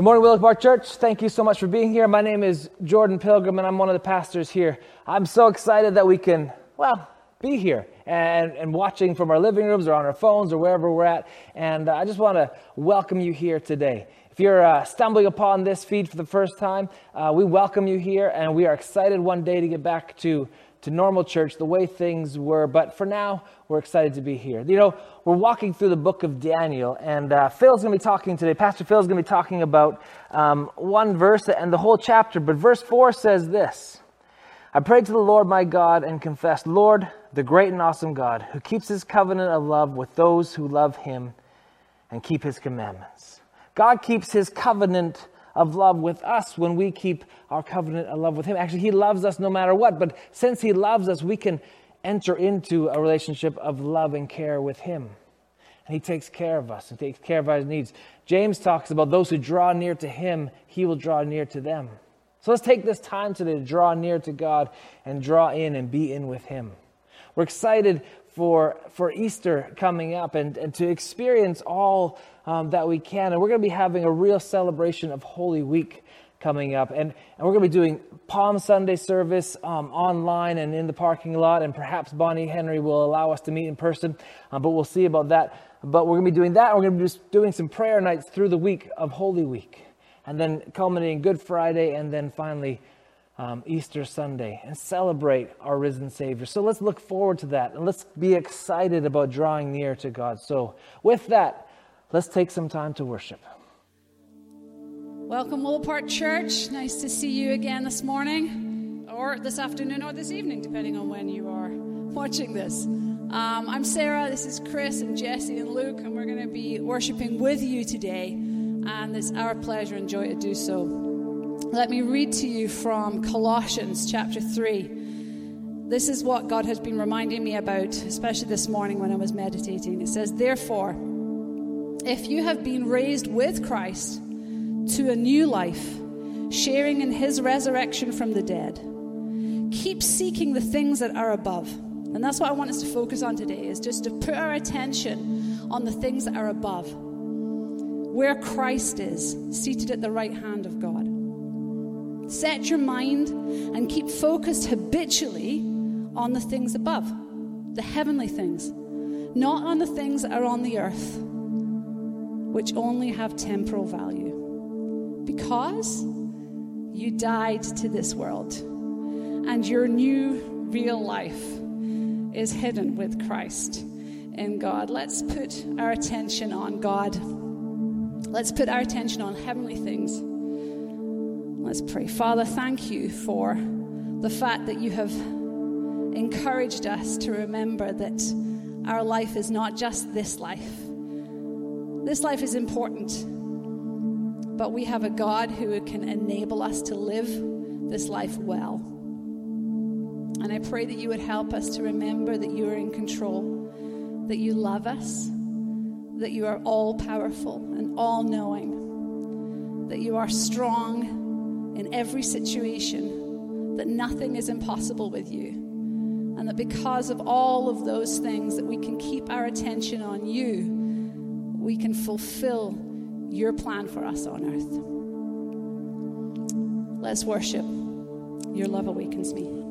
Good morning, Willow Park Church. Thank you so much for being here. My name is Jordan Pilgrim, and I'm one of the pastors here. I'm so excited that we can, well, be here and, and watching from our living rooms or on our phones or wherever we're at. And uh, I just want to welcome you here today. If you're uh, stumbling upon this feed for the first time, uh, we welcome you here, and we are excited one day to get back to to normal church, the way things were. But for now, we're excited to be here. You know, we're walking through the book of Daniel, and uh, Phil's going to be talking today. Pastor Phil's going to be talking about um, one verse and the whole chapter. But verse 4 says this I prayed to the Lord my God and confessed, Lord, the great and awesome God, who keeps his covenant of love with those who love him and keep his commandments. God keeps his covenant of love with us when we keep our covenant of love with Him. Actually, He loves us no matter what, but since He loves us, we can enter into a relationship of love and care with Him. And He takes care of us and takes care of our needs. James talks about those who draw near to Him, He will draw near to them. So let's take this time today to draw near to God and draw in and be in with Him. We're excited for, for Easter coming up and, and to experience all um, that we can. And we're going to be having a real celebration of Holy Week coming up. And, and we're going to be doing Palm Sunday service um, online and in the parking lot. And perhaps Bonnie Henry will allow us to meet in person, uh, but we'll see about that. But we're going to be doing that. We're going to be just doing some prayer nights through the week of Holy Week. And then culminating Good Friday, and then finally um, Easter Sunday and celebrate our risen Savior. So let's look forward to that and let's be excited about drawing near to God. So, with that, let's take some time to worship. Welcome, Park Church. Nice to see you again this morning, or this afternoon, or this evening, depending on when you are watching this. Um, I'm Sarah, this is Chris and Jesse and Luke, and we're going to be worshiping with you today. And it's our pleasure and joy to do so. Let me read to you from Colossians chapter 3. This is what God has been reminding me about, especially this morning when I was meditating. It says, Therefore, if you have been raised with Christ to a new life, sharing in his resurrection from the dead, keep seeking the things that are above. And that's what I want us to focus on today, is just to put our attention on the things that are above, where Christ is, seated at the right hand of God. Set your mind and keep focused habitually on the things above, the heavenly things, not on the things that are on the earth, which only have temporal value. Because you died to this world, and your new real life is hidden with Christ in God. Let's put our attention on God. Let's put our attention on heavenly things. Let's pray. Father, thank you for the fact that you have encouraged us to remember that our life is not just this life. This life is important, but we have a God who can enable us to live this life well. And I pray that you would help us to remember that you are in control, that you love us, that you are all powerful and all knowing, that you are strong in every situation, that nothing is impossible with you. And that because of all of those things, that we can keep our attention on you, we can fulfill your plan for us on earth. Let's worship. Your love awakens me.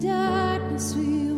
Darkness we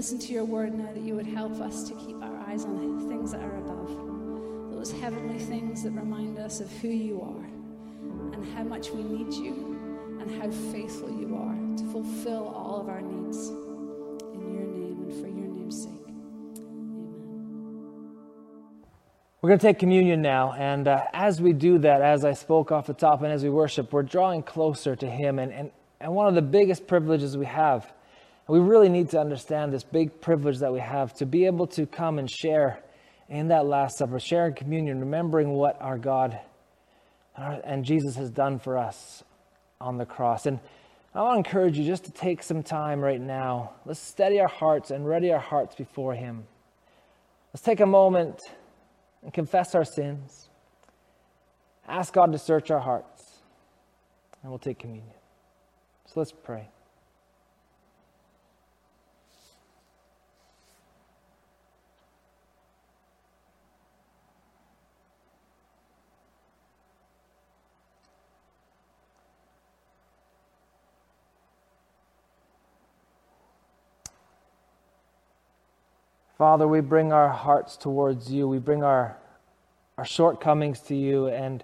listen to your word now, that you would help us to keep our eyes on things that are above, those heavenly things that remind us of who you are and how much we need you and how faithful you are to fulfill all of our needs. In your name and for your name's sake. Amen. We're going to take communion now. And uh, as we do that, as I spoke off the top, and as we worship, we're drawing closer to Him. And, and, and one of the biggest privileges we have, we really need to understand this big privilege that we have to be able to come and share in that Last Supper, sharing communion, remembering what our God and Jesus has done for us on the cross. And I want to encourage you just to take some time right now. Let's steady our hearts and ready our hearts before Him. Let's take a moment and confess our sins. Ask God to search our hearts, and we'll take communion. So let's pray. Father, we bring our hearts towards you. We bring our, our shortcomings to you, and,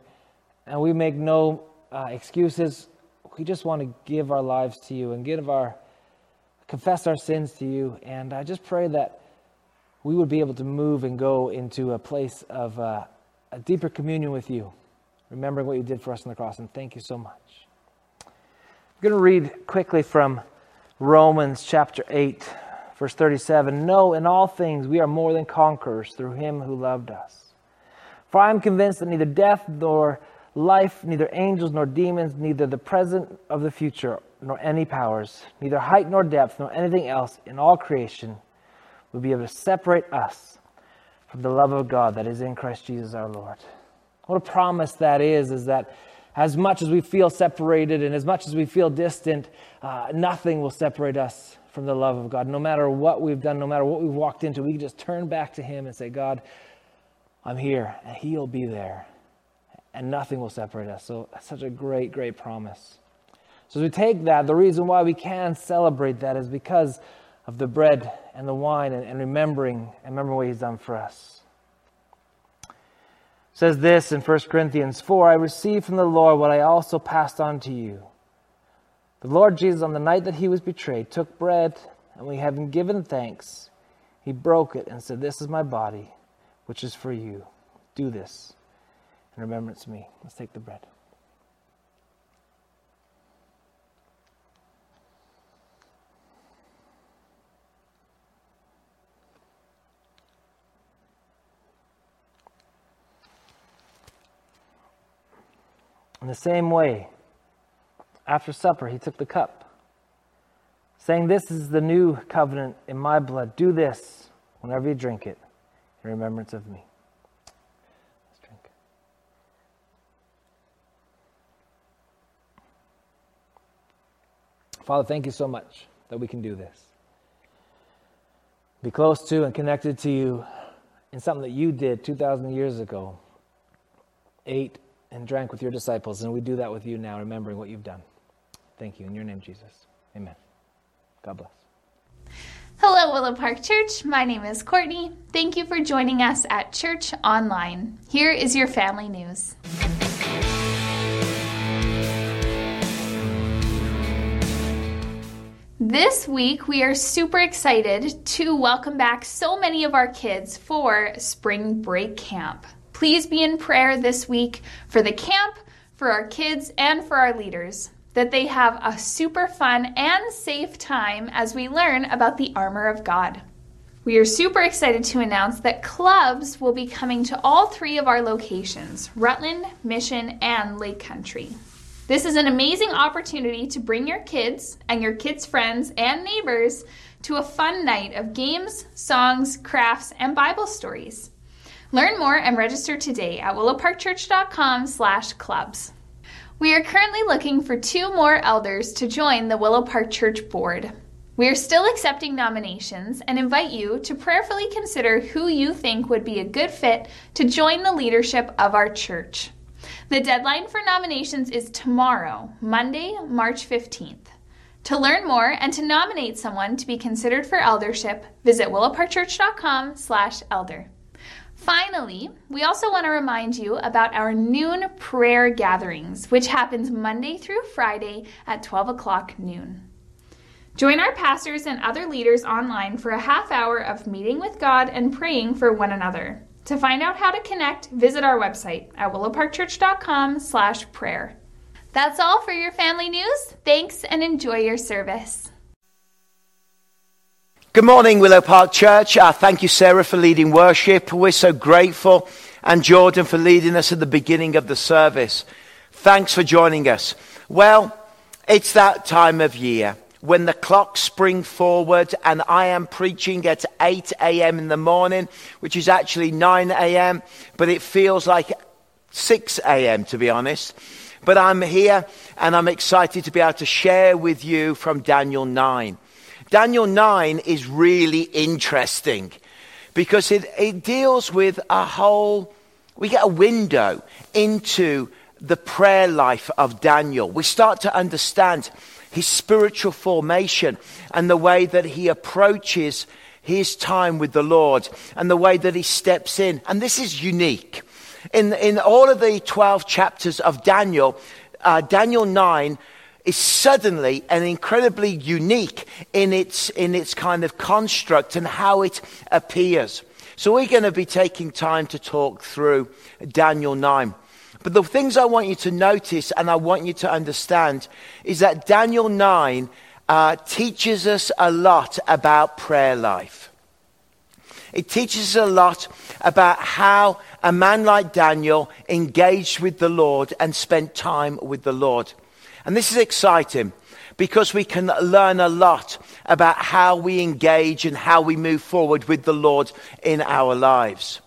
and we make no uh, excuses. We just want to give our lives to you and give our, confess our sins to you. And I just pray that we would be able to move and go into a place of uh, a deeper communion with you, remembering what you did for us on the cross. And thank you so much. I'm going to read quickly from Romans chapter 8, verse 37. No, in all things we are more than conquerors through him who loved us. For I am convinced that neither death nor life, neither angels nor demons, neither the present of the future, nor any powers, neither height nor depth, nor anything else in all creation will be able to separate us from the love of God that is in Christ Jesus our Lord. What a promise that is, is that as much as we feel separated and as much as we feel distant, uh, nothing will separate us from the love of God. No matter what we've done, no matter what we've walked into, we can just turn back to Him and say, God, I'm here, and He'll be there, and nothing will separate us. So such a great, great promise. So as we take that, the reason why we can celebrate that is because of the bread and the wine and, and remembering and remember what he's done for us. It says this in 1 Corinthians 4 I received from the Lord what I also passed on to you. The Lord Jesus, on the night that he was betrayed, took bread, and when he having given thanks, he broke it and said, This is my body, which is for you. Do this in remembrance of me. Let's take the bread. In the same way, after supper, he took the cup, saying, This is the new covenant in my blood. Do this whenever you drink it in remembrance of me. Let's drink. Father, thank you so much that we can do this. Be close to and connected to you in something that you did 2,000 years ago. Ate and drank with your disciples, and we do that with you now, remembering what you've done. Thank you. In your name, Jesus. Amen. God bless. Hello, Willow Park Church. My name is Courtney. Thank you for joining us at Church Online. Here is your family news. This week, we are super excited to welcome back so many of our kids for spring break camp. Please be in prayer this week for the camp, for our kids, and for our leaders, that they have a super fun and safe time as we learn about the armor of God. We are super excited to announce that clubs will be coming to all three of our locations Rutland, Mission, and Lake Country. This is an amazing opportunity to bring your kids and your kids' friends and neighbors to a fun night of games, songs, crafts, and Bible stories. Learn more and register today at willowparkchurch.com/clubs. We are currently looking for two more elders to join the Willow Park Church board. We are still accepting nominations and invite you to prayerfully consider who you think would be a good fit to join the leadership of our church. The deadline for nominations is tomorrow, Monday, March 15th. To learn more and to nominate someone to be considered for eldership, visit willowparkchurch.com/elder. Finally, we also want to remind you about our noon prayer gatherings, which happens Monday through Friday at 12 o'clock noon. Join our pastors and other leaders online for a half hour of meeting with God and praying for one another. To find out how to connect, visit our website at willowparkchurch.com/prayer. That's all for your family news. Thanks and enjoy your service. Good morning, Willow Park Church. Uh, thank you, Sarah, for leading worship. We're so grateful. And Jordan for leading us at the beginning of the service. Thanks for joining us. Well, it's that time of year when the clocks spring forward and I am preaching at 8 a.m. in the morning, which is actually 9 a.m., but it feels like 6 a.m. to be honest. But I'm here and I'm excited to be able to share with you from Daniel 9. Daniel 9 is really interesting because it, it deals with a whole, we get a window into the prayer life of Daniel. We start to understand his spiritual formation and the way that he approaches his time with the Lord and the way that he steps in. And this is unique. In, in all of the 12 chapters of Daniel, uh, Daniel 9 is suddenly and incredibly unique in its, in its kind of construct and how it appears. So we're going to be taking time to talk through Daniel 9. But the things I want you to notice and I want you to understand is that Daniel 9 uh, teaches us a lot about prayer life. It teaches us a lot about how a man like Daniel engaged with the Lord and spent time with the Lord. And this is exciting because we can learn a lot about how we engage and how we move forward with the Lord in our lives.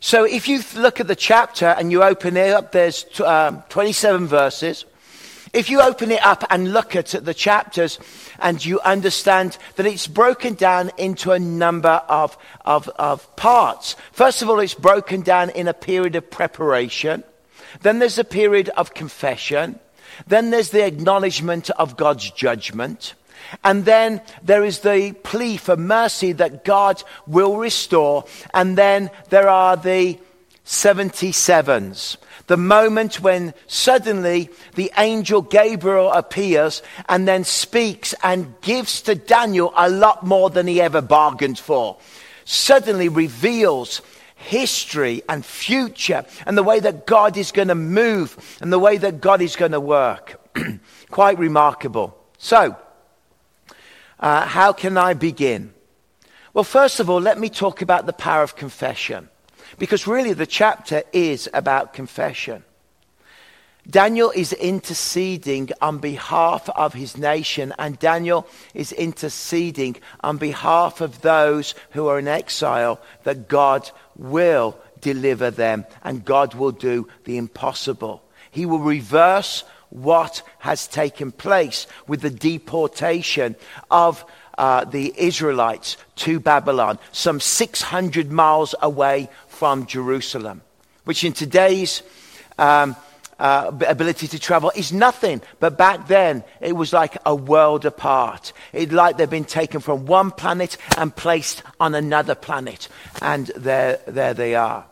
So if you look at the chapter and you open it up, there's um, 27 verses. If you open it up and look at the chapters and you understand that it's broken down into a number of, of, of parts. First of all, it's broken down in a period of preparation. Then there's a period of confession. Then there's the acknowledgement of God's judgment. And then there is the plea for mercy that God will restore. And then there are the 77s. The moment when suddenly the angel Gabriel appears and then speaks and gives to Daniel a lot more than he ever bargained for. Suddenly reveals history and future and the way that God is going to move and the way that God is going to work. Quite remarkable. So, uh, how can I begin? Well, first of all, let me talk about the power of confession. Because really, the chapter is about confession. Daniel is interceding on behalf of his nation, and Daniel is interceding on behalf of those who are in exile that God will deliver them and God will do the impossible. He will reverse what has taken place with the deportation of uh, the Israelites to Babylon, some 600 miles away from Jerusalem, which in today's um, uh, ability to travel is nothing. But back then, it was like a world apart. It's like they've been taken from one planet and placed on another planet. And there, there they are.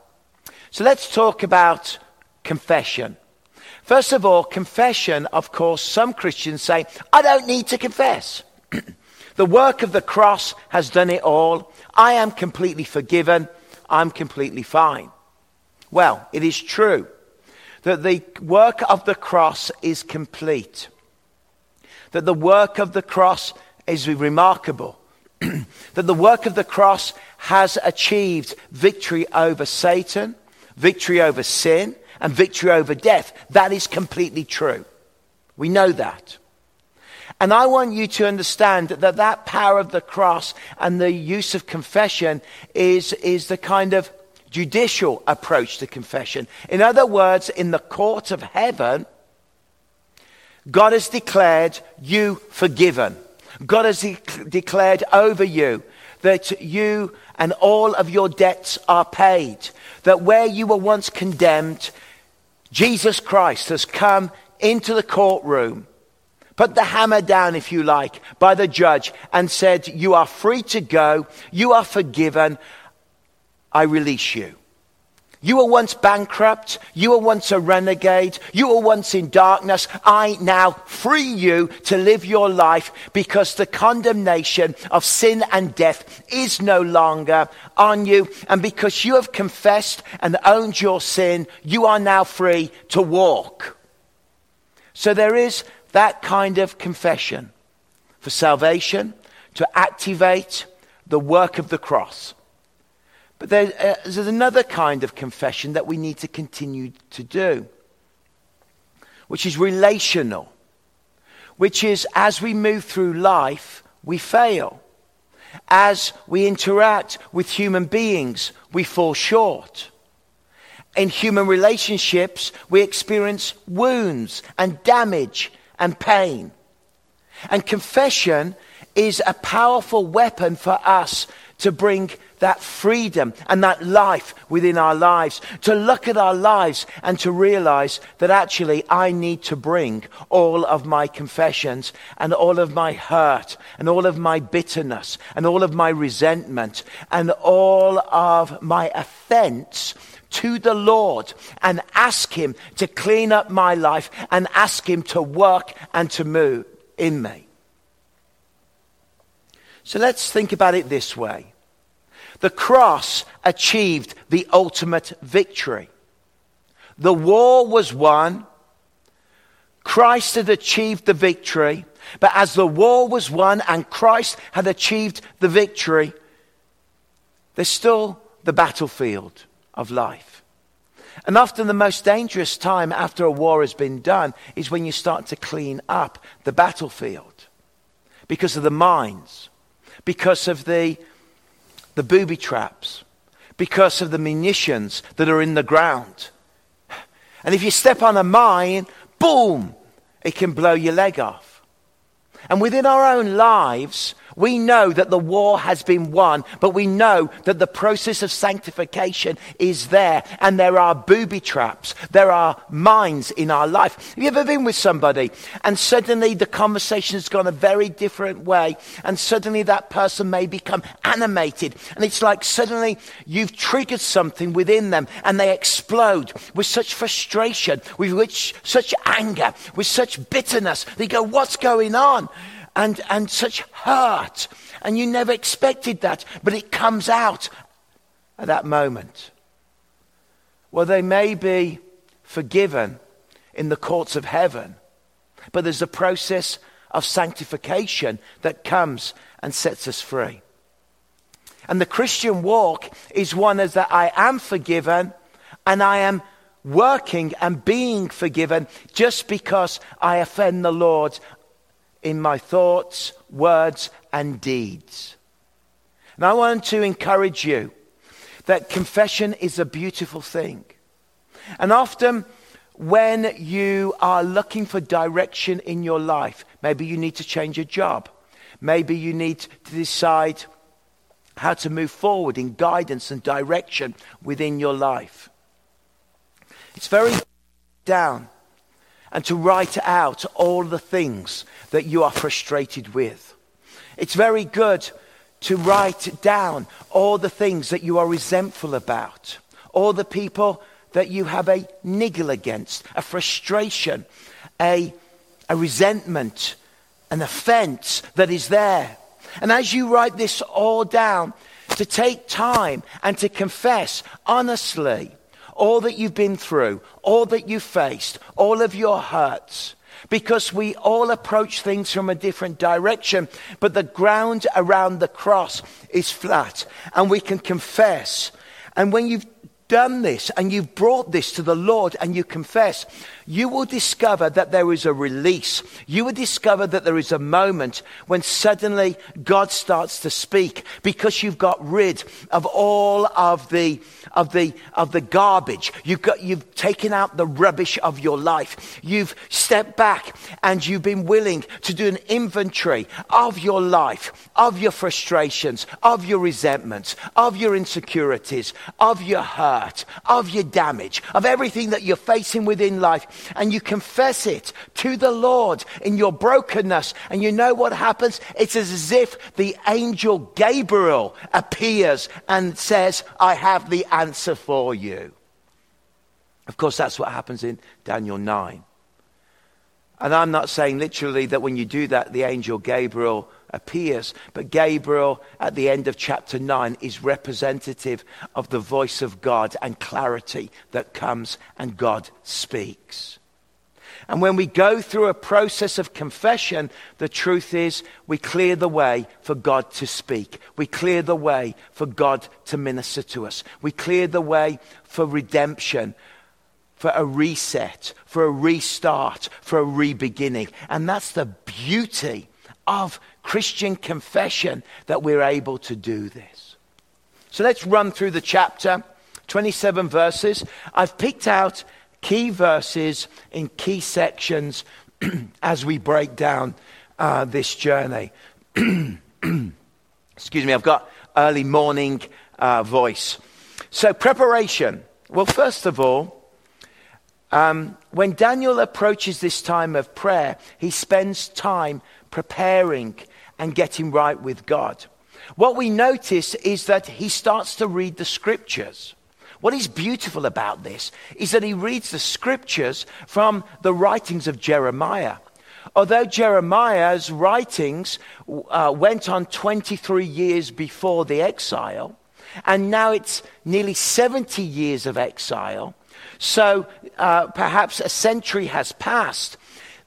So let's talk about confession. First of all, confession, of course, some Christians say, I don't need to confess. the work of the cross has done it all. I am completely forgiven. I'm completely fine. Well, it is true that the work of the cross is complete, that the work of the cross is remarkable, that the work of the cross has achieved victory over Satan, victory over sin, and victory over death. That is completely true. We know that. And I want you to understand that that power of the cross and the use of confession is, is the kind of judicial approach to confession. In other words, in the court of heaven, God has declared you forgiven. God has de- declared over you that you and all of your debts are paid. That where you were once condemned, Jesus Christ has come into the courtroom, put the hammer down, if you like, by the judge and said, You are free to go. You are forgiven. I release you. You were once bankrupt. You were once a renegade. You were once in darkness. I now free you to live your life because the condemnation of sin and death is no longer on you. And because you have confessed and owned your sin, you are now free to walk. So there is that kind of confession for salvation to activate the work of the cross. But uh, there's another kind of confession that we need to continue to do, which is relational, which is as we move through life, we fail. As we interact with human beings, we fall short. In human relationships, we experience wounds and damage and pain. And confession is a powerful weapon for us to bring that freedom and that life within our lives, to look at our lives and to realize that actually I need to bring all of my confessions and all of my hurt and all of my bitterness and all of my resentment and all of my offense to the Lord and ask Him to clean up my life and ask Him to work and to move in me. So let's think about it this way. The cross achieved the ultimate victory. The war was won. Christ had achieved the victory. But as the war was won and Christ had achieved the victory, there's still the battlefield of life. And often the most dangerous time after a war has been done is when you start to clean up the battlefield because of the mines, because of the, the booby traps, because of the munitions that are in the ground. And if you step on a mine, boom, it can blow your leg off. And within our own lives, we know that the war has been won, but we know that the process of sanctification is there, and there are booby traps, there are mines in our life. Have you ever been with somebody and suddenly the conversation has gone a very different way, and suddenly that person may become animated, and it's like suddenly you've triggered something within them, and they explode with such frustration, with which, such anger, with such bitterness. They go, What's going on? And, and such hurt. And you never expected that, but it comes out at that moment. Well, they may be forgiven in the courts of heaven, but there's a process of sanctification that comes and sets us free. And the Christian walk is one as that I am forgiven and I am working and being forgiven just because I offend the Lord in my thoughts, words, and deeds. And I want to encourage you that confession is a beautiful thing. And often, when you are looking for direction in your life, maybe you need to change your job, maybe you need to decide how to move forward in guidance and direction within your life. It's very down and to write out all the things that you are frustrated with. It's very good to write down all the things that you are resentful about, all the people that you have a niggle against, a frustration, a, a resentment, an offense that is there. And as you write this all down, to take time and to confess honestly all that you've been through, all that you've faced, all of your hurts. Because we all approach things from a different direction, but the ground around the cross is flat, and we can confess. And when you've done this and you've brought this to the Lord and you confess, you will discover that there is a release. You will discover that there is a moment when suddenly God starts to speak because you've got rid of all of the of the, of the garbage. You've, got, you've taken out the rubbish of your life. You've stepped back and you've been willing to do an inventory of your life, of your frustrations, of your resentments, of your insecurities, of your hurt, of your damage, of everything that you're facing within life. And you confess it to the Lord in your brokenness. And you know what happens? It's as if the angel Gabriel appears and says, I have the answer for you. Of course, that's what happens in Daniel 9. And I'm not saying literally that when you do that, the angel Gabriel appears, but Gabriel at the end of chapter 9 is representative of the voice of God and clarity that comes and God speaks. And when we go through a process of confession, the truth is we clear the way for God to speak. We clear the way for God to minister to us. We clear the way for redemption, for a reset, for a restart, for a rebeginning. And that's the beauty of Christian confession that we're able to do this. So let's run through the chapter, 27 verses. I've picked out key verses in key sections as we break down uh, this journey. Excuse me, I've got early morning uh, voice. So, preparation. Well, first of all, um, when Daniel approaches this time of prayer, he spends time preparing and getting right with God. What we notice is that he starts to read the scriptures. What is beautiful about this is that he reads the scriptures from the writings of Jeremiah. Although Jeremiah's writings uh, went on 23 years before the exile, and now it's nearly 70 years of exile, so uh, perhaps a century has passed.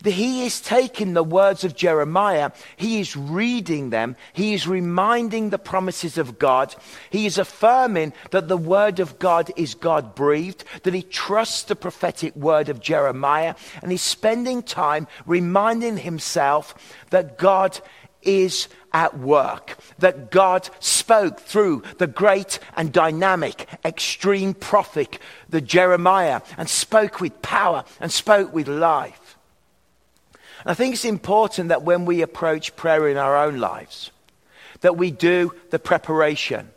He is taking the words of Jeremiah, he is reading them, he is reminding the promises of God, he is affirming that the word of God is God breathed, that he trusts the prophetic word of Jeremiah, and he's spending time reminding himself that God is at work, that God spoke through the great and dynamic, extreme prophet, the Jeremiah, and spoke with power and spoke with life. I think it's important that when we approach prayer in our own lives, that we do the preparation.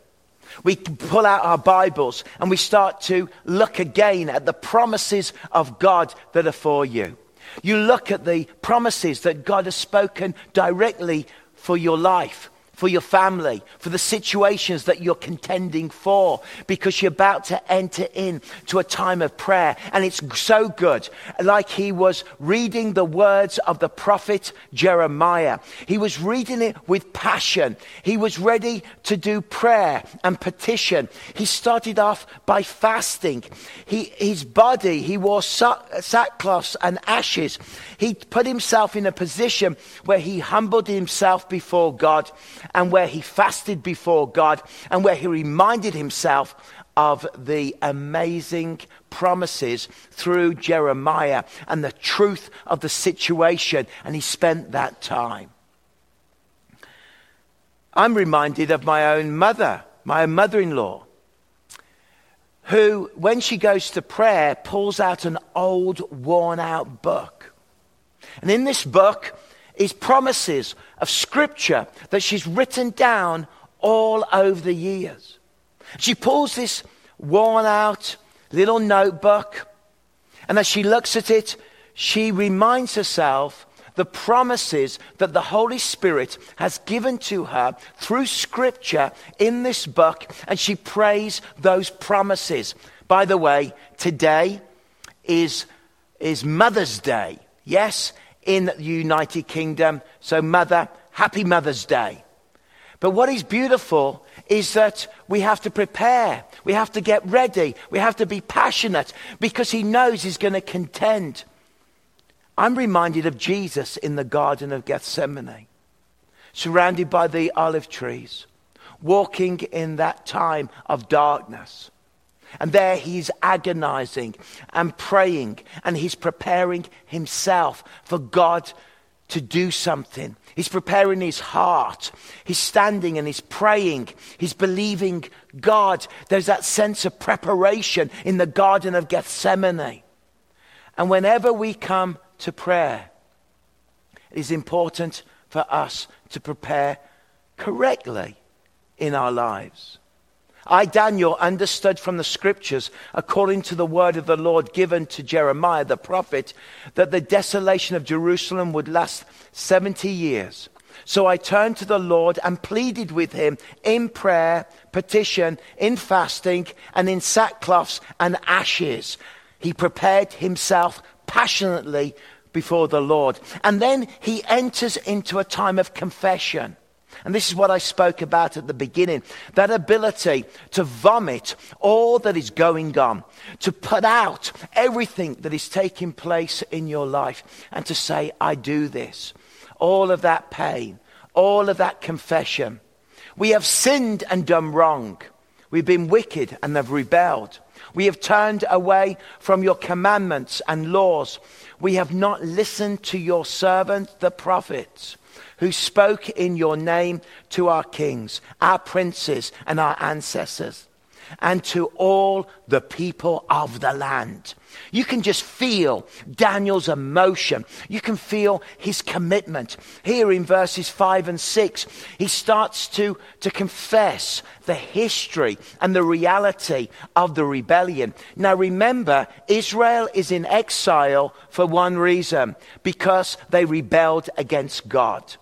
We pull out our Bibles and we start to look again at the promises of God that are for you. You look at the promises that God has spoken directly for your life for your family, for the situations that you're contending for, because you're about to enter in to a time of prayer. And it's so good. Like he was reading the words of the prophet Jeremiah. He was reading it with passion. He was ready to do prayer and petition. He started off by fasting. He, his body, he wore sackcloths and ashes. He put himself in a position where he humbled himself before God and where he fasted before God and where he reminded himself of the amazing promises through Jeremiah and the truth of the situation, and he spent that time. I'm reminded of my own mother, my mother in law, who, when she goes to prayer, pulls out an old, worn out book. And in this book, is promises of scripture that she's written down all over the years. She pulls this worn out little notebook, and as she looks at it, she reminds herself the promises that the Holy Spirit has given to her through Scripture in this book, and she prays those promises. By the way, today is, is Mother's Day. Yes, in the United Kingdom. So, Mother, happy Mother's Day. But what is beautiful is that we have to prepare. We have to get ready. We have to be passionate because he knows he's going to contend. I'm reminded of Jesus in the Garden of Gethsemane, surrounded by the olive trees, walking in that time of darkness. And there he's agonizing and praying, and he's preparing himself for God to do something. He's preparing his heart. He's standing and he's praying. He's believing God. There's that sense of preparation in the Garden of Gethsemane. And whenever we come to prayer, it is important for us to prepare correctly in our lives. I, Daniel, understood from the scriptures, according to the word of the Lord given to Jeremiah the prophet, that the desolation of Jerusalem would last 70 years. So I turned to the Lord and pleaded with him in prayer, petition, in fasting, and in sackcloths and ashes. He prepared himself passionately before the Lord. And then he enters into a time of confession. And this is what I spoke about at the beginning that ability to vomit all that is going on, to put out everything that is taking place in your life, and to say, I do this. All of that pain, all of that confession. We have sinned and done wrong. We've been wicked and have rebelled. We have turned away from your commandments and laws. We have not listened to your servant, the prophets who spoke in your name to our kings, our princes, and our ancestors. And to all the people of the land. You can just feel Daniel's emotion. You can feel his commitment. Here in verses 5 and 6, he starts to, to confess the history and the reality of the rebellion. Now remember, Israel is in exile for one reason because they rebelled against God.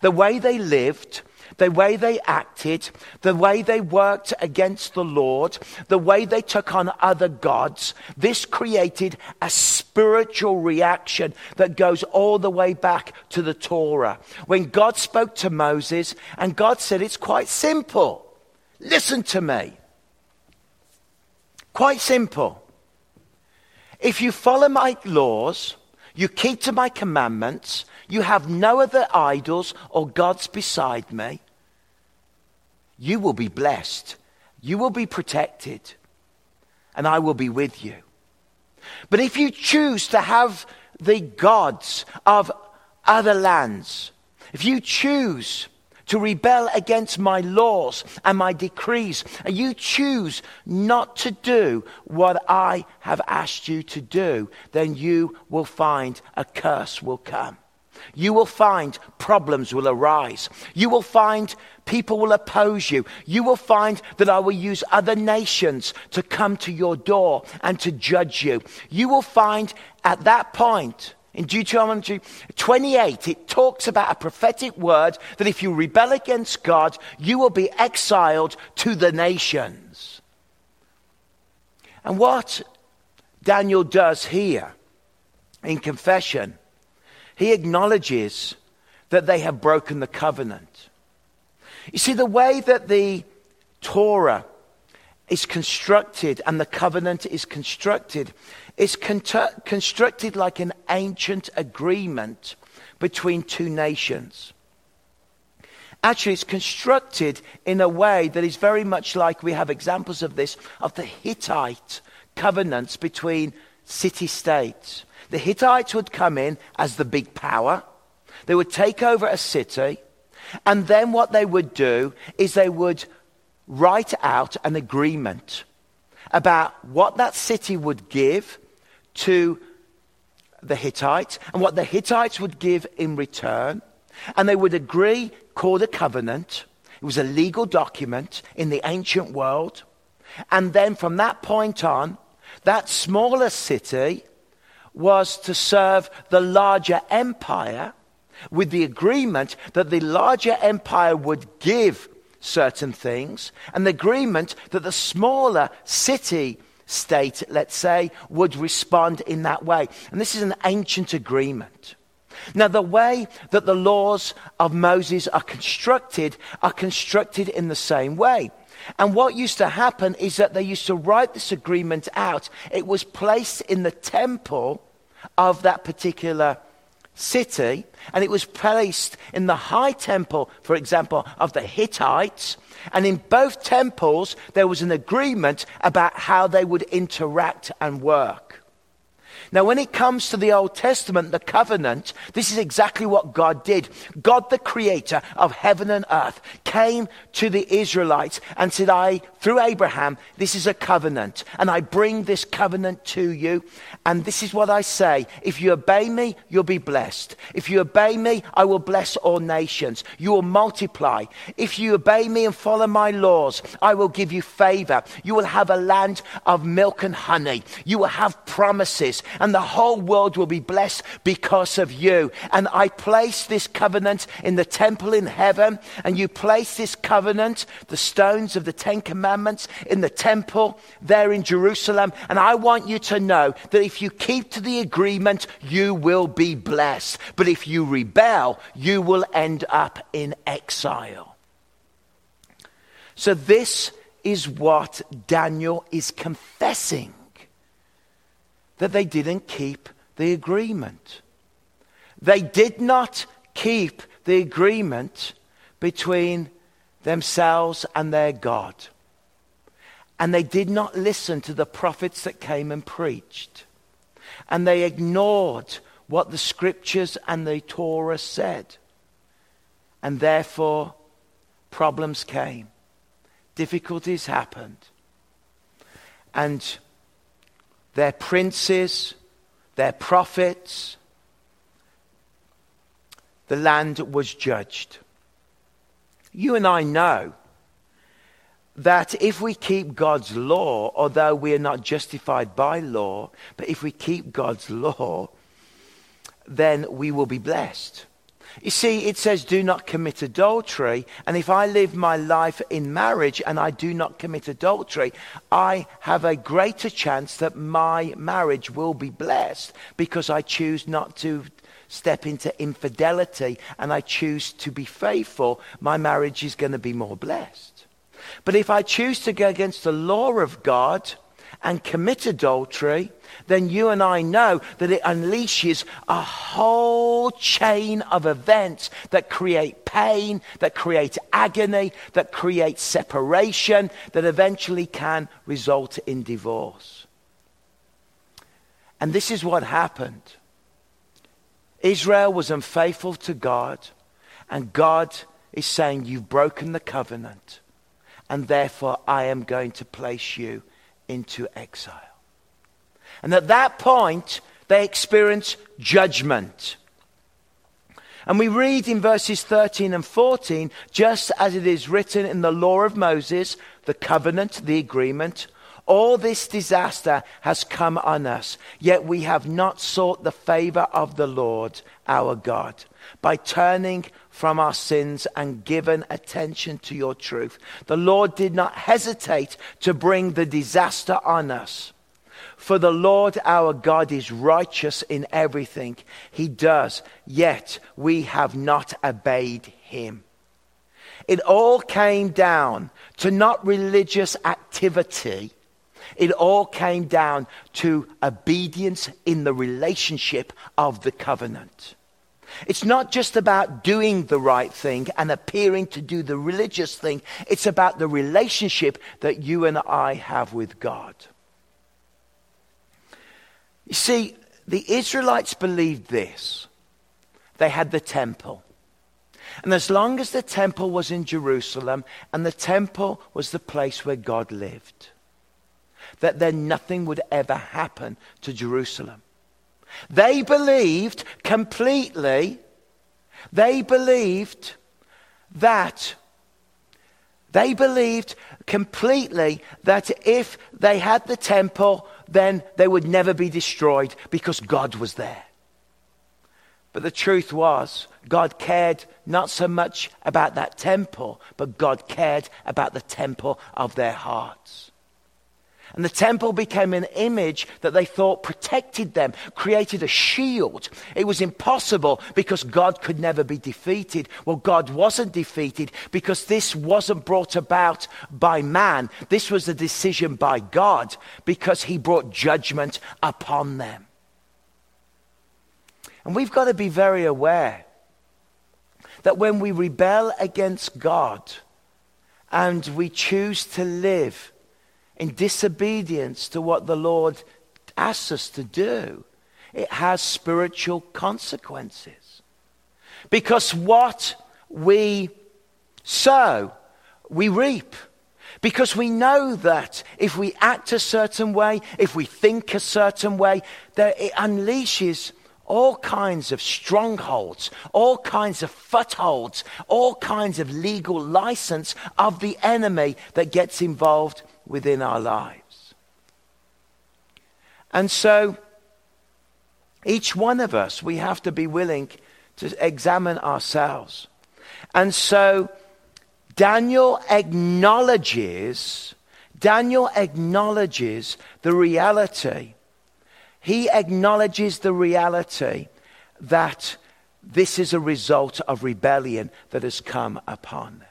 The way they lived, the way they acted, the way they worked against the Lord, the way they took on other gods, this created a spiritual reaction that goes all the way back to the Torah. When God spoke to Moses, and God said, It's quite simple. Listen to me. Quite simple. If you follow my laws, you keep to my commandments, you have no other idols or gods beside me, you will be blessed. You will be protected. And I will be with you. But if you choose to have the gods of other lands, if you choose to rebel against my laws and my decrees, and you choose not to do what I have asked you to do, then you will find a curse will come. You will find problems will arise. You will find people will oppose you. You will find that I will use other nations to come to your door and to judge you. You will find at that point, in Deuteronomy 28, it talks about a prophetic word that if you rebel against God, you will be exiled to the nations. And what Daniel does here in confession he acknowledges that they have broken the covenant. You see, the way that the Torah is constructed and the covenant is constructed is con- constructed like an ancient agreement between two nations. Actually, it's constructed in a way that is very much like we have examples of this of the Hittite covenants between city states. The Hittites would come in as the big power. They would take over a city. And then what they would do is they would write out an agreement about what that city would give to the Hittites and what the Hittites would give in return. And they would agree, called a covenant. It was a legal document in the ancient world. And then from that point on, that smaller city was to serve the larger empire with the agreement that the larger empire would give certain things and the agreement that the smaller city state, let's say, would respond in that way. And this is an ancient agreement. Now, the way that the laws of Moses are constructed are constructed in the same way. And what used to happen is that they used to write this agreement out. It was placed in the temple of that particular city, and it was placed in the high temple, for example, of the Hittites. And in both temples, there was an agreement about how they would interact and work. Now, when it comes to the Old Testament, the covenant, this is exactly what God did. God, the creator of heaven and earth, came to the Israelites and said, I, through Abraham, this is a covenant, and I bring this covenant to you. And this is what I say if you obey me, you'll be blessed. If you obey me, I will bless all nations. You will multiply. If you obey me and follow my laws, I will give you favor. You will have a land of milk and honey. You will have promises and the whole world will be blessed because of you. And I place this covenant in the temple in heaven, and you place this covenant, the stones of the Ten Commandments, in the temple there in Jerusalem. And I want you to know that if you keep to the agreement, you will be blessed. But if you rebel, you will end up in exile. So, this is what Daniel is confessing that they didn't keep the agreement. They did not keep the agreement between themselves and their God. And they did not listen to the prophets that came and preached. And they ignored what the scriptures and the Torah said. And therefore, problems came, difficulties happened. and their princes, their prophets, the land was judged. You and I know that if we keep God's law, although we are not justified by law, but if we keep God's law, then we will be blessed. You see, it says, do not commit adultery. And if I live my life in marriage and I do not commit adultery, I have a greater chance that my marriage will be blessed because I choose not to step into infidelity and I choose to be faithful. My marriage is going to be more blessed. But if I choose to go against the law of God, and commit adultery, then you and I know that it unleashes a whole chain of events that create pain, that create agony, that create separation, that eventually can result in divorce. And this is what happened. Israel was unfaithful to God, and God is saying, You've broken the covenant, and therefore I am going to place you into exile. And at that point, they experience judgment. And we read in verses 13 and 14, just as it is written in the law of Moses, the covenant, the agreement, all this disaster has come on us, yet we have not sought the favor of the Lord our God by turning from our sins and given attention to your truth. The Lord did not hesitate to bring the disaster on us. For the Lord our God is righteous in everything he does, yet we have not obeyed him. It all came down to not religious activity. It all came down to obedience in the relationship of the covenant. It's not just about doing the right thing and appearing to do the religious thing. It's about the relationship that you and I have with God. You see, the Israelites believed this. They had the temple. And as long as the temple was in Jerusalem and the temple was the place where God lived, that then nothing would ever happen to Jerusalem. They believed completely, they believed that, they believed completely that if they had the temple, then they would never be destroyed because God was there. But the truth was, God cared not so much about that temple, but God cared about the temple of their hearts. And the temple became an image that they thought protected them, created a shield. It was impossible because God could never be defeated. Well, God wasn't defeated because this wasn't brought about by man. This was a decision by God because he brought judgment upon them. And we've got to be very aware that when we rebel against God and we choose to live in disobedience to what the Lord asks us to do, it has spiritual consequences. Because what we sow, we reap. Because we know that if we act a certain way, if we think a certain way, that it unleashes all kinds of strongholds, all kinds of footholds, all kinds of legal license of the enemy that gets involved within our lives. And so, each one of us, we have to be willing to examine ourselves. And so, Daniel acknowledges, Daniel acknowledges the reality. He acknowledges the reality that this is a result of rebellion that has come upon them.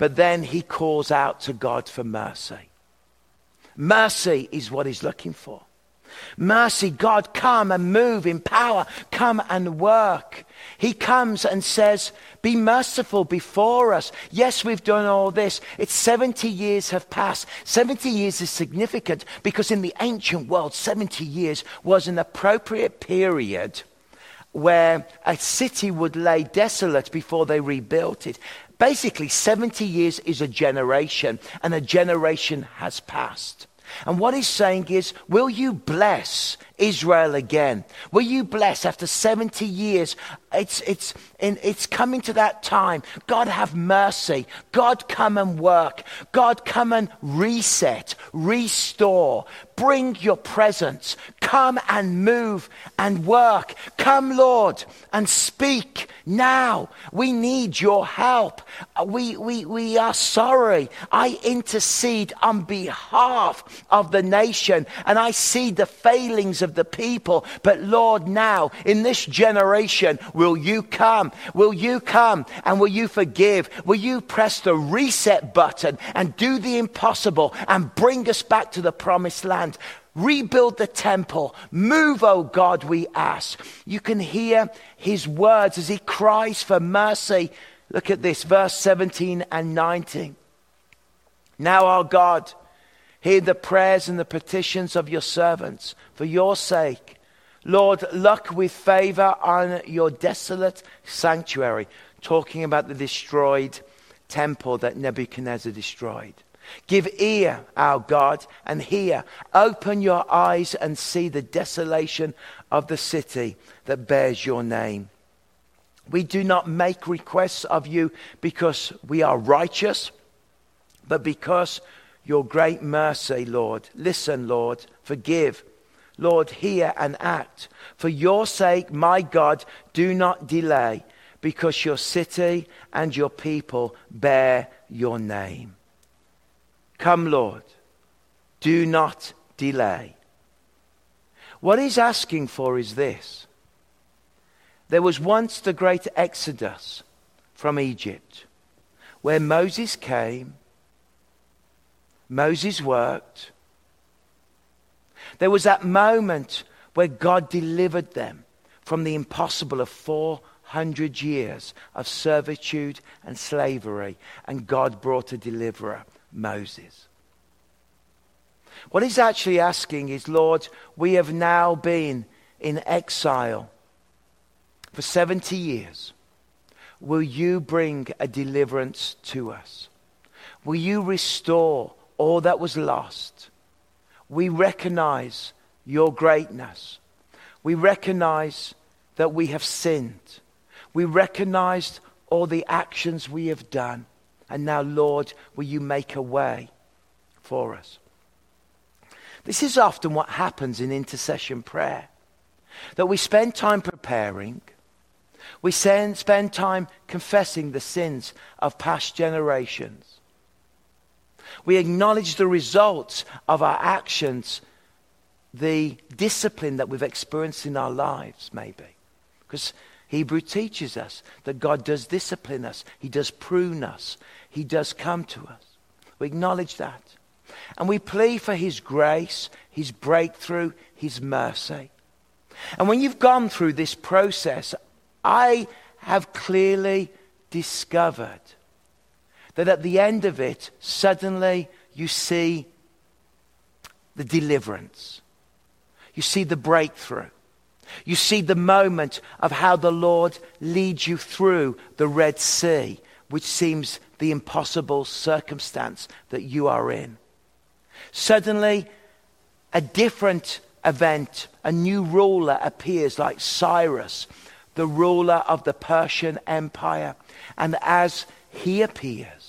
But then he calls out to God for mercy. Mercy is what he's looking for. Mercy, God, come and move in power, come and work. He comes and says, Be merciful before us. Yes, we've done all this. It's 70 years have passed. 70 years is significant because in the ancient world, 70 years was an appropriate period where a city would lay desolate before they rebuilt it. Basically, 70 years is a generation, and a generation has passed. And what he's saying is, will you bless Israel again? Will you bless after 70 years? It's, it's, in, it's coming to that time. God have mercy. God come and work. God come and reset, restore. Bring your presence. Come and move and work. Come, Lord, and speak now. We need your help. Uh, we, we, we are sorry. I intercede on behalf of the nation and I see the failings of of the people. But Lord, now in this generation, will you come? Will you come and will you forgive? Will you press the reset button and do the impossible and bring us back to the promised land? Rebuild the temple. Move, O oh God, we ask. You can hear his words as he cries for mercy. Look at this, verse 17 and 19. Now, our God, Hear the prayers and the petitions of your servants for your sake. Lord, look with favor on your desolate sanctuary, talking about the destroyed temple that Nebuchadnezzar destroyed. Give ear, our God, and hear. Open your eyes and see the desolation of the city that bears your name. We do not make requests of you because we are righteous, but because your great mercy, Lord. Listen, Lord, forgive. Lord, hear and act. For your sake, my God, do not delay, because your city and your people bear your name. Come, Lord, do not delay. What he's asking for is this there was once the great exodus from Egypt, where Moses came Moses worked. There was that moment where God delivered them from the impossible of 400 years of servitude and slavery, and God brought a deliverer, Moses. What he's actually asking is, Lord, we have now been in exile for 70 years. Will you bring a deliverance to us? Will you restore all that was lost. We recognize your greatness. We recognize that we have sinned. We recognize all the actions we have done. And now, Lord, will you make a way for us? This is often what happens in intercession prayer that we spend time preparing, we spend time confessing the sins of past generations. We acknowledge the results of our actions, the discipline that we've experienced in our lives, maybe. Because Hebrew teaches us that God does discipline us, He does prune us, He does come to us. We acknowledge that. And we plead for His grace, His breakthrough, His mercy. And when you've gone through this process, I have clearly discovered that at the end of it, suddenly you see the deliverance. You see the breakthrough. You see the moment of how the Lord leads you through the Red Sea, which seems the impossible circumstance that you are in. Suddenly, a different event, a new ruler appears like Cyrus, the ruler of the Persian Empire. And as he appears,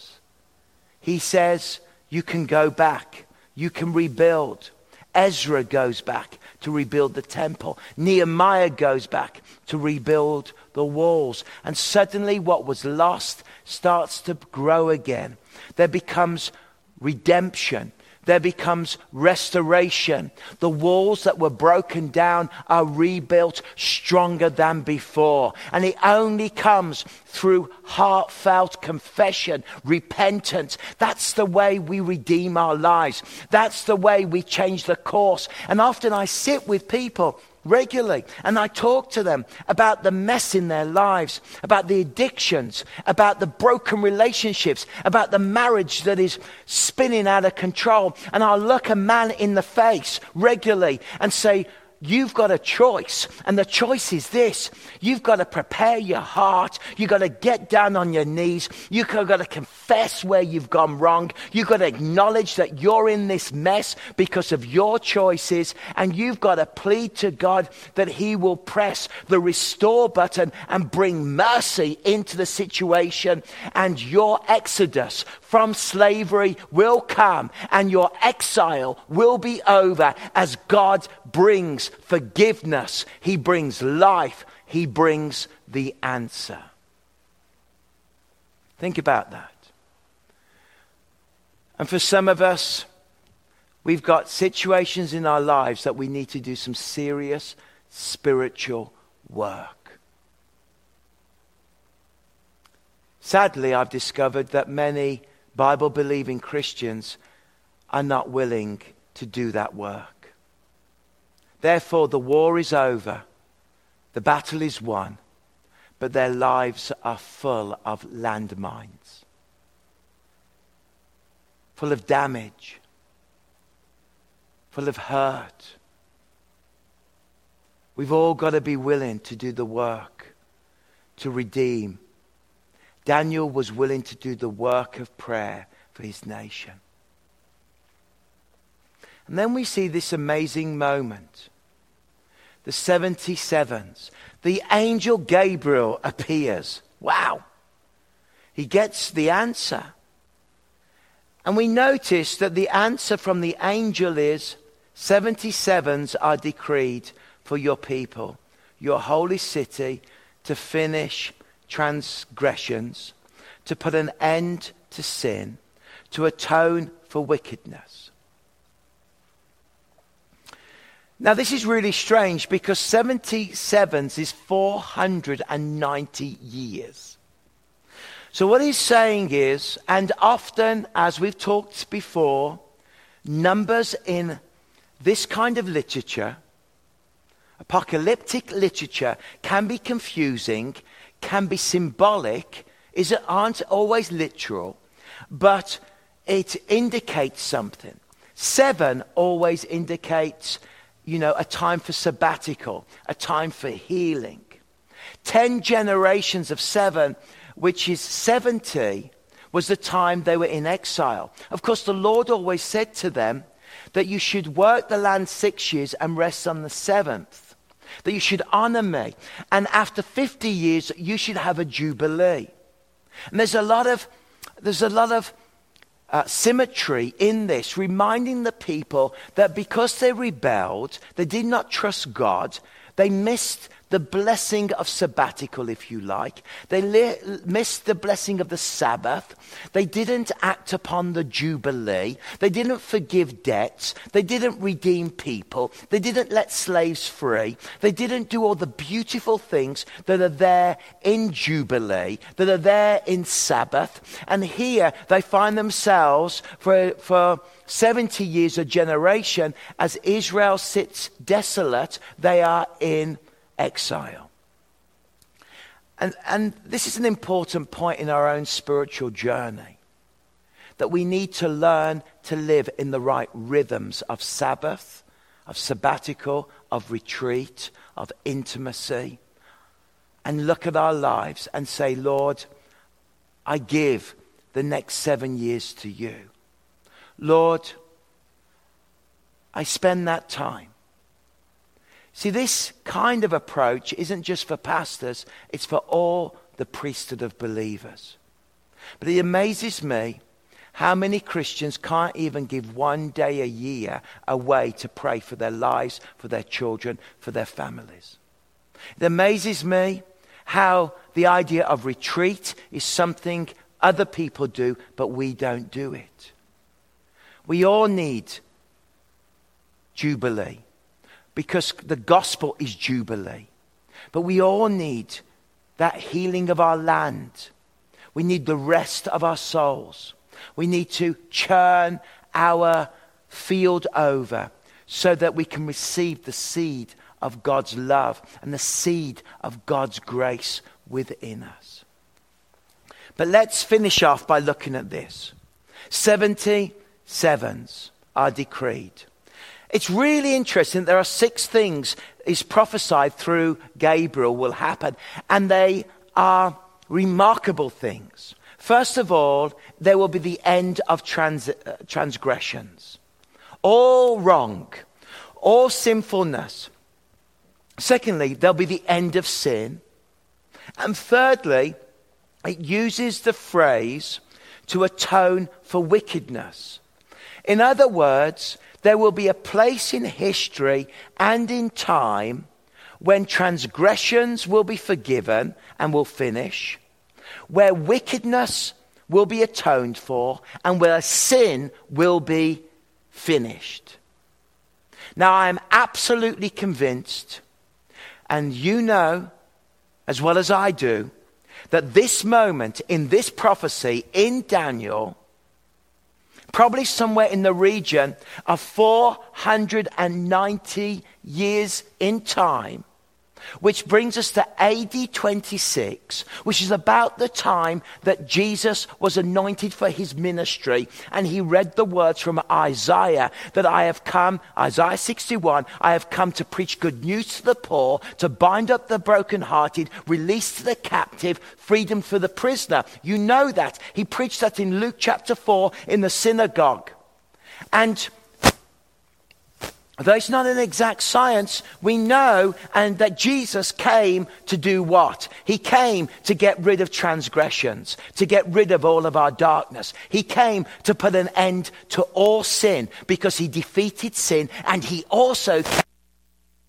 he says, You can go back, you can rebuild. Ezra goes back to rebuild the temple. Nehemiah goes back to rebuild the walls. And suddenly, what was lost starts to grow again. There becomes redemption there becomes restoration. The walls that were broken down are rebuilt stronger than before. And it only comes through heartfelt confession, repentance. That's the way we redeem our lives. That's the way we change the course. And often I sit with people regularly. And I talk to them about the mess in their lives, about the addictions, about the broken relationships, about the marriage that is spinning out of control. And I'll look a man in the face regularly and say, you've got a choice. And the choice is this you've got to prepare your heart. You've got to get down on your knees. You've got to confess where you've gone wrong. You've got to acknowledge that you're in this mess because of your choices. And you've got to plead to God that He will press the restore button and bring mercy into the situation. And your exodus from slavery will come and your exile will be over as God brings forgiveness, He brings life, He brings the answer. Think about that. And for some of us, we've got situations in our lives that we need to do some serious spiritual work. Sadly, I've discovered that many Bible believing Christians are not willing to do that work. Therefore, the war is over, the battle is won, but their lives are full of landmines, full of damage, full of hurt. We've all got to be willing to do the work to redeem. Daniel was willing to do the work of prayer for his nation. And then we see this amazing moment. The 77s. The angel Gabriel appears. Wow. He gets the answer. And we notice that the answer from the angel is 77s are decreed for your people, your holy city, to finish transgressions, to put an end to sin, to atone for wickedness. Now, this is really strange because 77s is 490 years. So, what he's saying is, and often, as we've talked before, numbers in this kind of literature, apocalyptic literature, can be confusing, can be symbolic, is it aren't always literal, but it indicates something. Seven always indicates you know, a time for sabbatical, a time for healing. Ten generations of seven, which is 70, was the time they were in exile. Of course, the Lord always said to them that you should work the land six years and rest on the seventh, that you should honor me. And after 50 years, you should have a jubilee. And there's a lot of, there's a lot of uh, symmetry in this, reminding the people that because they rebelled, they did not trust God, they missed the blessing of sabbatical, if you like. They li- missed the blessing of the Sabbath. They didn't act upon the Jubilee. They didn't forgive debts. They didn't redeem people. They didn't let slaves free. They didn't do all the beautiful things that are there in Jubilee, that are there in Sabbath. And here they find themselves for, for 70 years, a generation, as Israel sits desolate, they are in exile. And, and this is an important point in our own spiritual journey that we need to learn to live in the right rhythms of Sabbath, of sabbatical, of retreat, of intimacy, and look at our lives and say, Lord, I give the next seven years to you. Lord, I spend that time See, this kind of approach isn't just for pastors, it's for all the priesthood of believers. But it amazes me how many Christians can't even give one day a year away to pray for their lives, for their children, for their families. It amazes me how the idea of retreat is something other people do, but we don't do it. We all need Jubilee because the gospel is jubilee. But we all need that healing of our land. We need the rest of our souls. We need to churn our field over so that we can receive the seed of God's love and the seed of God's grace within us. But let's finish off by looking at this 70 sevens are decreed. It's really interesting. There are six things is prophesied through Gabriel will happen, and they are remarkable things. First of all, there will be the end of trans- uh, transgressions. All wrong, all sinfulness. Secondly, there'll be the end of sin. And thirdly, it uses the phrase to atone for wickedness. In other words, there will be a place in history and in time when transgressions will be forgiven and will finish, where wickedness will be atoned for, and where sin will be finished. Now, I am absolutely convinced, and you know as well as I do, that this moment in this prophecy in Daniel probably somewhere in the region of 490 years in time, which brings us to AD 26, which is about the time that Jesus was anointed for his ministry. And he read the words from Isaiah that I have come, Isaiah 61, I have come to preach good news to the poor, to bind up the brokenhearted, release to the captive, freedom for the prisoner. You know that. He preached that in Luke chapter 4 in the synagogue. And Though it's not an exact science, we know and that Jesus came to do what? He came to get rid of transgressions, to get rid of all of our darkness. He came to put an end to all sin because he defeated sin and he also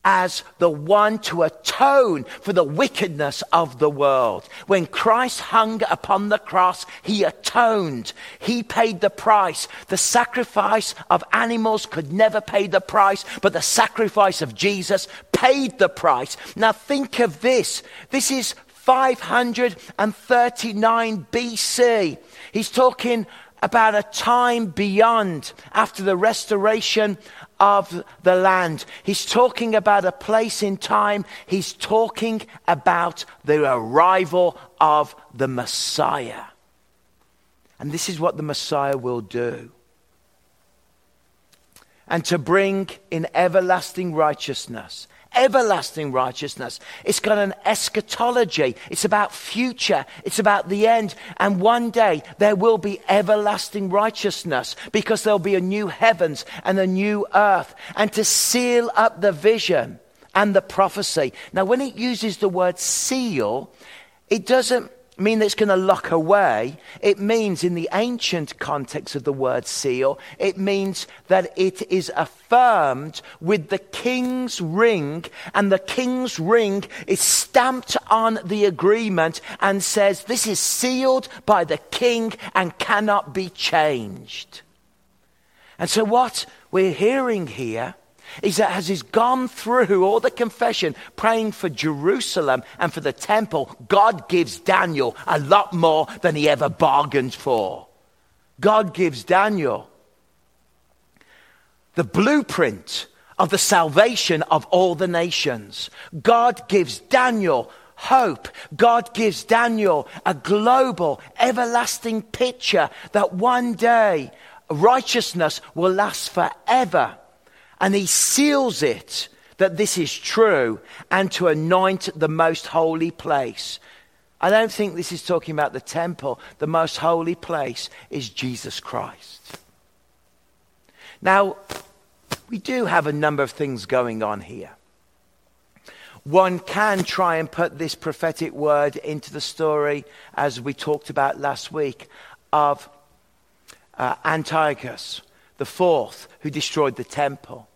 as the one to atone for the wickedness of the world. When Christ hung upon the cross, he atoned. He paid the price. The sacrifice of animals could never pay the price, but the sacrifice of Jesus paid the price. Now think of this. This is 539 BC. He's talking about a time beyond after the restoration of the land. He's talking about a place in time. He's talking about the arrival of the Messiah. And this is what the Messiah will do. And to bring in everlasting righteousness everlasting righteousness. It's got an eschatology. It's about future. It's about the end. And one day there will be everlasting righteousness because there'll be a new heavens and a new earth. And to seal up the vision and the prophecy. Now, when it uses the word seal, it doesn't mean that it's going to lock away. It means, in the ancient context of the word seal, it means that it is affirmed with the king's ring, and the king's ring is stamped on the agreement and says, This is sealed by the king and cannot be changed. And so, what we're hearing here is that as he's gone through all the confession, praying for Jerusalem and for the temple, God gives Daniel a lot more than he ever bargained for. God gives Daniel the blueprint of the salvation of all the nations. God gives Daniel hope. God gives Daniel a global, everlasting picture that one day righteousness will last forever and he seals it that this is true and to anoint the most holy place. I don't think this is talking about the temple. The most holy place is Jesus Christ. Now, we do have a number of things going on here. One can try and put this prophetic word into the story, as we talked about last week, of uh, Antiochus the fourth, who destroyed the temple.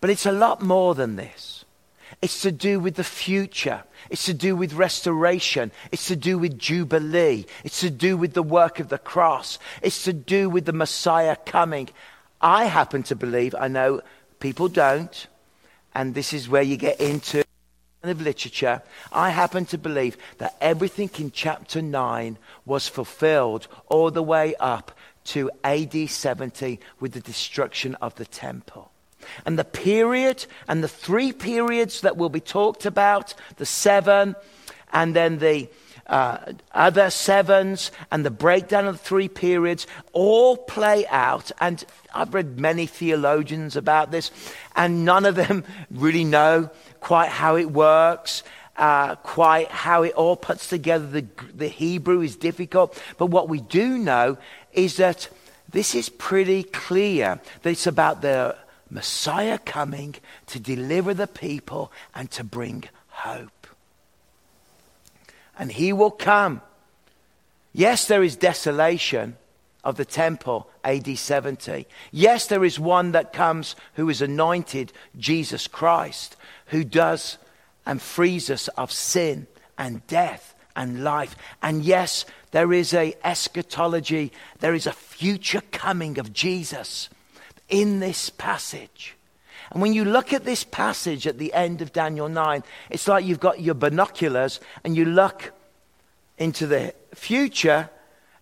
But it's a lot more than this. It's to do with the future. It's to do with restoration. It's to do with Jubilee. It's to do with the work of the cross. It's to do with the Messiah coming. I happen to believe, I know people don't, and this is where you get into of literature, I happen to believe that everything in chapter 9 was fulfilled all the way up to AD 70 with the destruction of the temple. And the period and the three periods that will be talked about the seven, and then the uh, other sevens and the breakdown of the three periods all play out. And I've read many theologians about this, and none of them really know quite how it works. Uh, quite how it all puts together. The, the Hebrew is difficult. But what we do know is that this is pretty clear that it's about the Messiah coming to deliver the people and to bring hope and he will come. Yes, there is desolation of the temple, AD 70. Yes, there is one that comes who is anointed, Jesus Christ, who does and frees us of sin and death and life. And yes, there is a eschatology, there is a future coming of Jesus in this passage. And when you look at this passage at the end of Daniel 9, it's like you've got your binoculars and you look into the future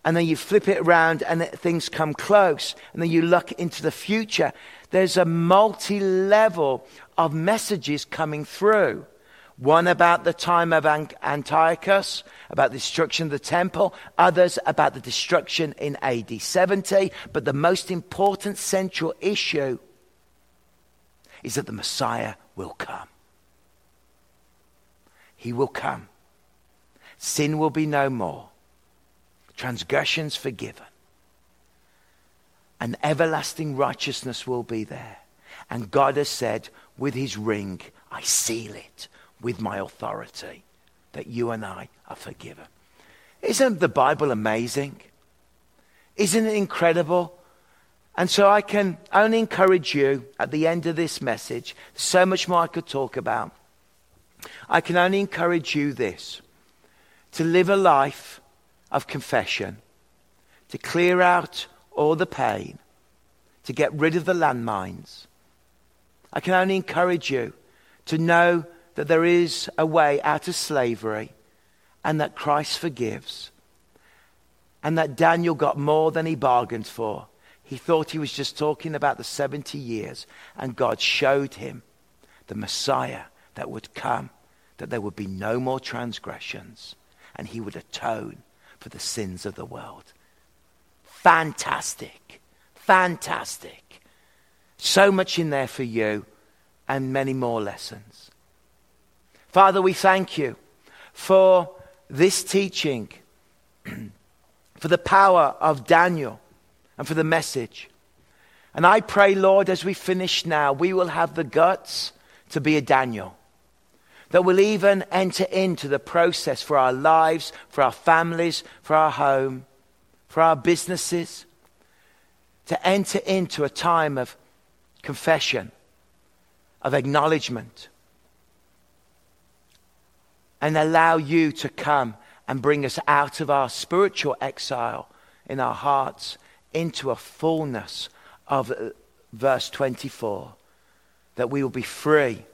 and then you flip it around and things come close and then you look into the future. There's a multi level of messages coming through. One about the time of Antiochus, about the destruction of the temple. Others about the destruction in AD 70. But the most important central issue is that the Messiah will come. He will come. Sin will be no more, transgressions forgiven, and everlasting righteousness will be there. And God has said, with his ring, I seal it with my authority that you and I are forgiven. Isn't the Bible amazing? Isn't it incredible? And so I can only encourage you at the end of this message, so much more I could talk about. I can only encourage you this to live a life of confession, to clear out all the pain, to get rid of the landmines. I can only encourage you to know that there is a way out of slavery and that Christ forgives and that Daniel got more than he bargained for he thought he was just talking about the 70 years, and God showed him the Messiah that would come, that there would be no more transgressions, and he would atone for the sins of the world. Fantastic. Fantastic. So much in there for you, and many more lessons. Father, we thank you for this teaching, for the power of Daniel and for the message. And I pray, Lord, as we finish now, we will have the guts to be a Daniel. That will even enter into the process for our lives, for our families, for our home, for our businesses, to enter into a time of confession, of acknowledgement, and allow you to come and bring us out of our spiritual exile in our hearts into a fullness of uh, verse 24 that we will be free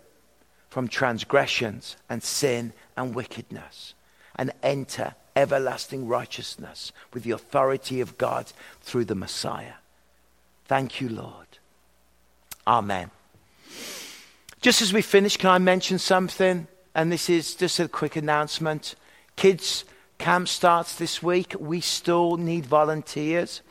from transgressions and sin and wickedness and enter everlasting righteousness with the authority of God through the Messiah. Thank you, Lord. Amen. Just as we finish, can I mention something? And this is just a quick announcement. Kids camp starts this week. We still need volunteers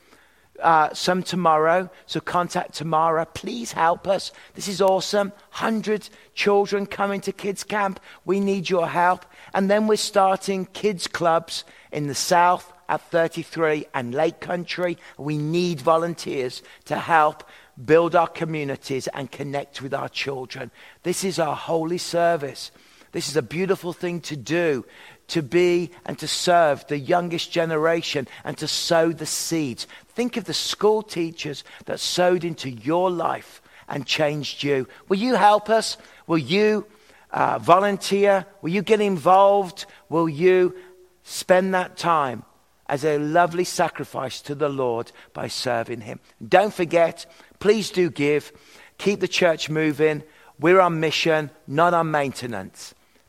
uh, some tomorrow. So contact Tamara. Please help us. This is awesome. 100 children coming to kids camp. We need your help. And then we're starting kids clubs in the south at 33 and Lake Country. We need volunteers to help build our communities and connect with our children. This is our holy service. This is a beautiful thing to do to be and to serve the youngest generation and to sow the seeds. Think of the school teachers that sowed into your life and changed you. Will you help us? Will you uh, volunteer? Will you get involved? Will you spend that time as a lovely sacrifice to the Lord by serving Him? Don't forget, please do give. Keep the church moving. We're on mission, not on maintenance.